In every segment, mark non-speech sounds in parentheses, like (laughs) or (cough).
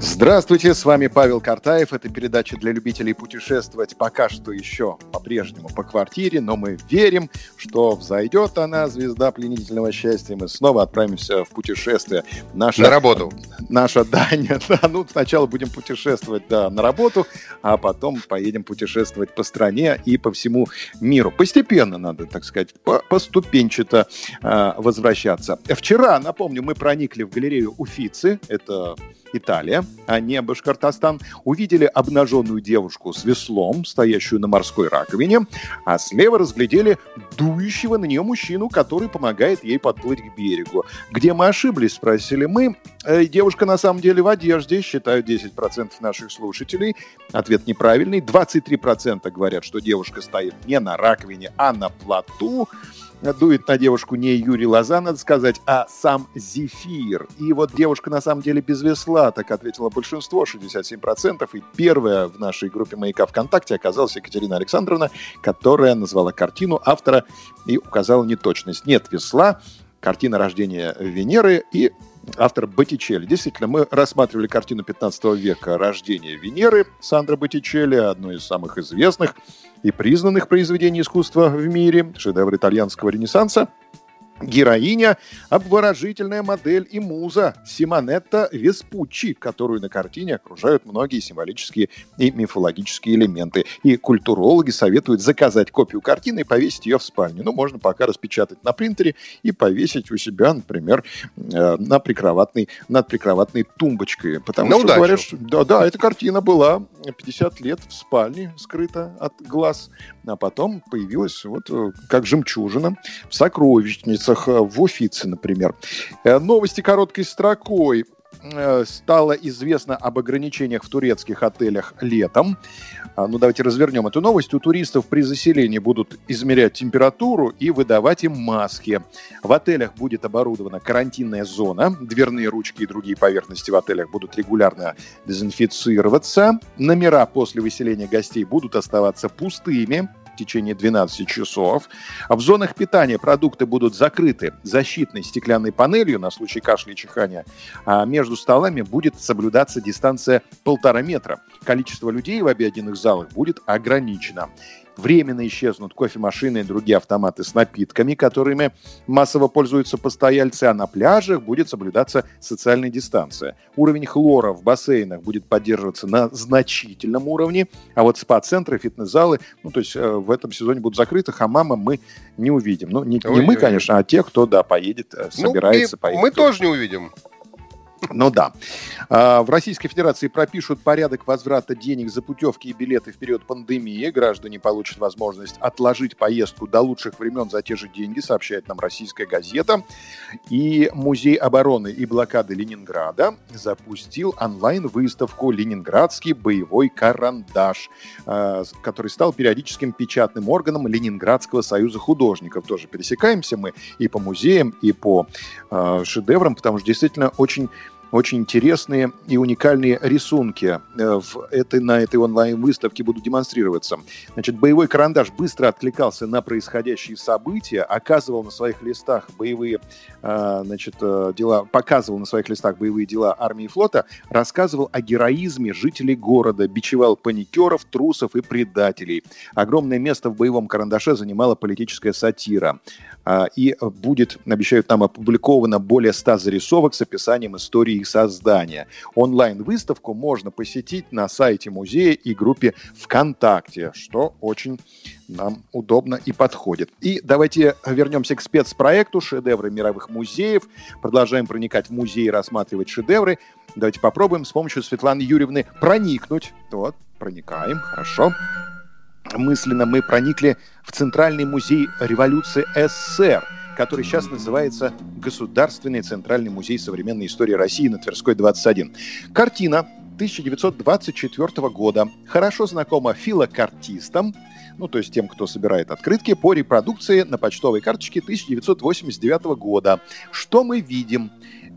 Здравствуйте, с вами Павел Картаев. Это передача для любителей путешествовать пока что еще по-прежнему по квартире, но мы верим, что взойдет она, звезда пленительного счастья, мы снова отправимся в путешествие. Наша, на работу. Наша, (laughs) да, нет, да, ну сначала будем путешествовать, да, на работу, а потом поедем путешествовать по стране и по всему миру. Постепенно надо, так сказать, поступенчато э, возвращаться. Вчера, напомню, мы проникли в галерею Уфицы, это Италия, а не Башкортостан, увидели обнаженную девушку с веслом, стоящую на морской раковине, а слева разглядели дующего на нее мужчину, который помогает ей подплыть к берегу. Где мы ошиблись, спросили мы. Э, девушка на самом деле в одежде, считают 10% наших слушателей. Ответ неправильный. 23% говорят, что девушка стоит не на раковине, а на плоту дует на девушку не Юрий Лоза, надо сказать, а сам Зефир. И вот девушка на самом деле без весла, так ответила большинство, 67%. И первая в нашей группе «Маяка ВКонтакте» оказалась Екатерина Александровна, которая назвала картину автора и указала неточность. Нет весла, картина рождения Венеры и автор Боттичелли. Действительно, мы рассматривали картину 15 века «Рождение Венеры» Сандра Боттичелли, одной из самых известных и признанных произведений искусства в мире, шедевр итальянского ренессанса – героиня – обворожительная модель и муза Симонетта Веспуччи, которую на картине окружают многие символические и мифологические элементы. И культурологи советуют заказать копию картины и повесить ее в спальне. Ну, можно пока распечатать на принтере и повесить у себя, например, э, на прикроватной, над прикроватной тумбочкой. Потому на что удачу. говорят, что да, да, эта картина была 50 лет в спальне скрыта от глаз, а потом появилась вот э, как жемчужина в сокровищнице улицах э, в Уфице, например. Э, новости короткой строкой стало известно об ограничениях в турецких отелях летом. А, ну, давайте развернем эту новость. У туристов при заселении будут измерять температуру и выдавать им маски. В отелях будет оборудована карантинная зона. Дверные ручки и другие поверхности в отелях будут регулярно дезинфицироваться. Номера после выселения гостей будут оставаться пустыми в течение 12 часов. В зонах питания продукты будут закрыты защитной стеклянной панелью на случай кашля и чихания, а между столами будет соблюдаться дистанция полтора метра. Количество людей в обеденных залах будет ограничено. Временно исчезнут кофемашины и другие автоматы с напитками, которыми массово пользуются постояльцы, а на пляжах будет соблюдаться социальная дистанция. Уровень хлора в бассейнах будет поддерживаться на значительном уровне, а вот спа-центры, фитнес-залы, ну, то есть э, в этом сезоне будут закрыты, хамама мы не увидим. Ну, не, не мы, конечно, а те, кто, да, поедет, э, ну, собирается ну, поедет. Мы тоже не увидим. Ну да. А, в Российской Федерации пропишут порядок возврата денег за путевки и билеты в период пандемии. Граждане получат возможность отложить поездку до лучших времен за те же деньги, сообщает нам российская газета. И Музей обороны и блокады Ленинграда запустил онлайн-выставку «Ленинградский боевой карандаш», а, который стал периодическим печатным органом Ленинградского союза художников. Тоже пересекаемся мы и по музеям, и по а, шедеврам, потому что действительно очень очень интересные и уникальные рисунки э, в этой, на этой онлайн-выставке будут демонстрироваться. Значит, боевой карандаш быстро откликался на происходящие события, оказывал на своих листах боевые э, значит, э, дела, показывал на своих листах боевые дела армии и флота, рассказывал о героизме жителей города, бичевал паникеров, трусов и предателей. Огромное место в боевом карандаше занимала политическая сатира. И будет, обещают нам, опубликовано более 100 зарисовок с описанием истории их создания. Онлайн-выставку можно посетить на сайте музея и группе ВКонтакте, что очень нам удобно и подходит. И давайте вернемся к спецпроекту «Шедевры мировых музеев». Продолжаем проникать в музей и рассматривать шедевры. Давайте попробуем с помощью Светланы Юрьевны проникнуть. Вот, проникаем, хорошо. Мысленно мы проникли в Центральный музей революции СССР – который сейчас называется Государственный Центральный музей современной истории России на Тверской 21. Картина 1924 года хорошо знакома филокартистам, ну, то есть тем, кто собирает открытки, по репродукции на почтовой карточке 1989 года. Что мы видим?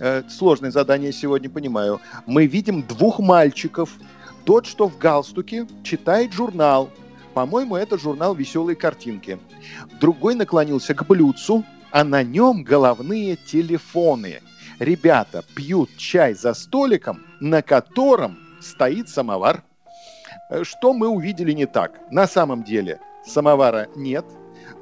Э, сложное задание сегодня, понимаю. Мы видим двух мальчиков. Тот, что в галстуке, читает журнал. По-моему, это журнал «Веселые картинки». Другой наклонился к блюдцу, а на нем головные телефоны. Ребята пьют чай за столиком, на котором стоит самовар. Э, что мы увидели не так? На самом деле самовара нет,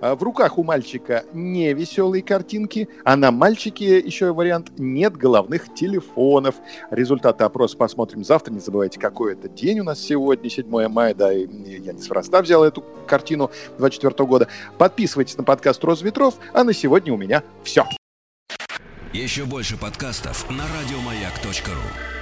в руках у мальчика не веселые картинки, а на мальчике еще вариант нет головных телефонов. Результаты опроса посмотрим завтра. Не забывайте, какой это день у нас сегодня, 7 мая. Да, и я неспроста взял эту картину 24 года. Подписывайтесь на подкаст «Роза ветров», а на сегодня у меня все. Еще больше подкастов на радиомаяк.ру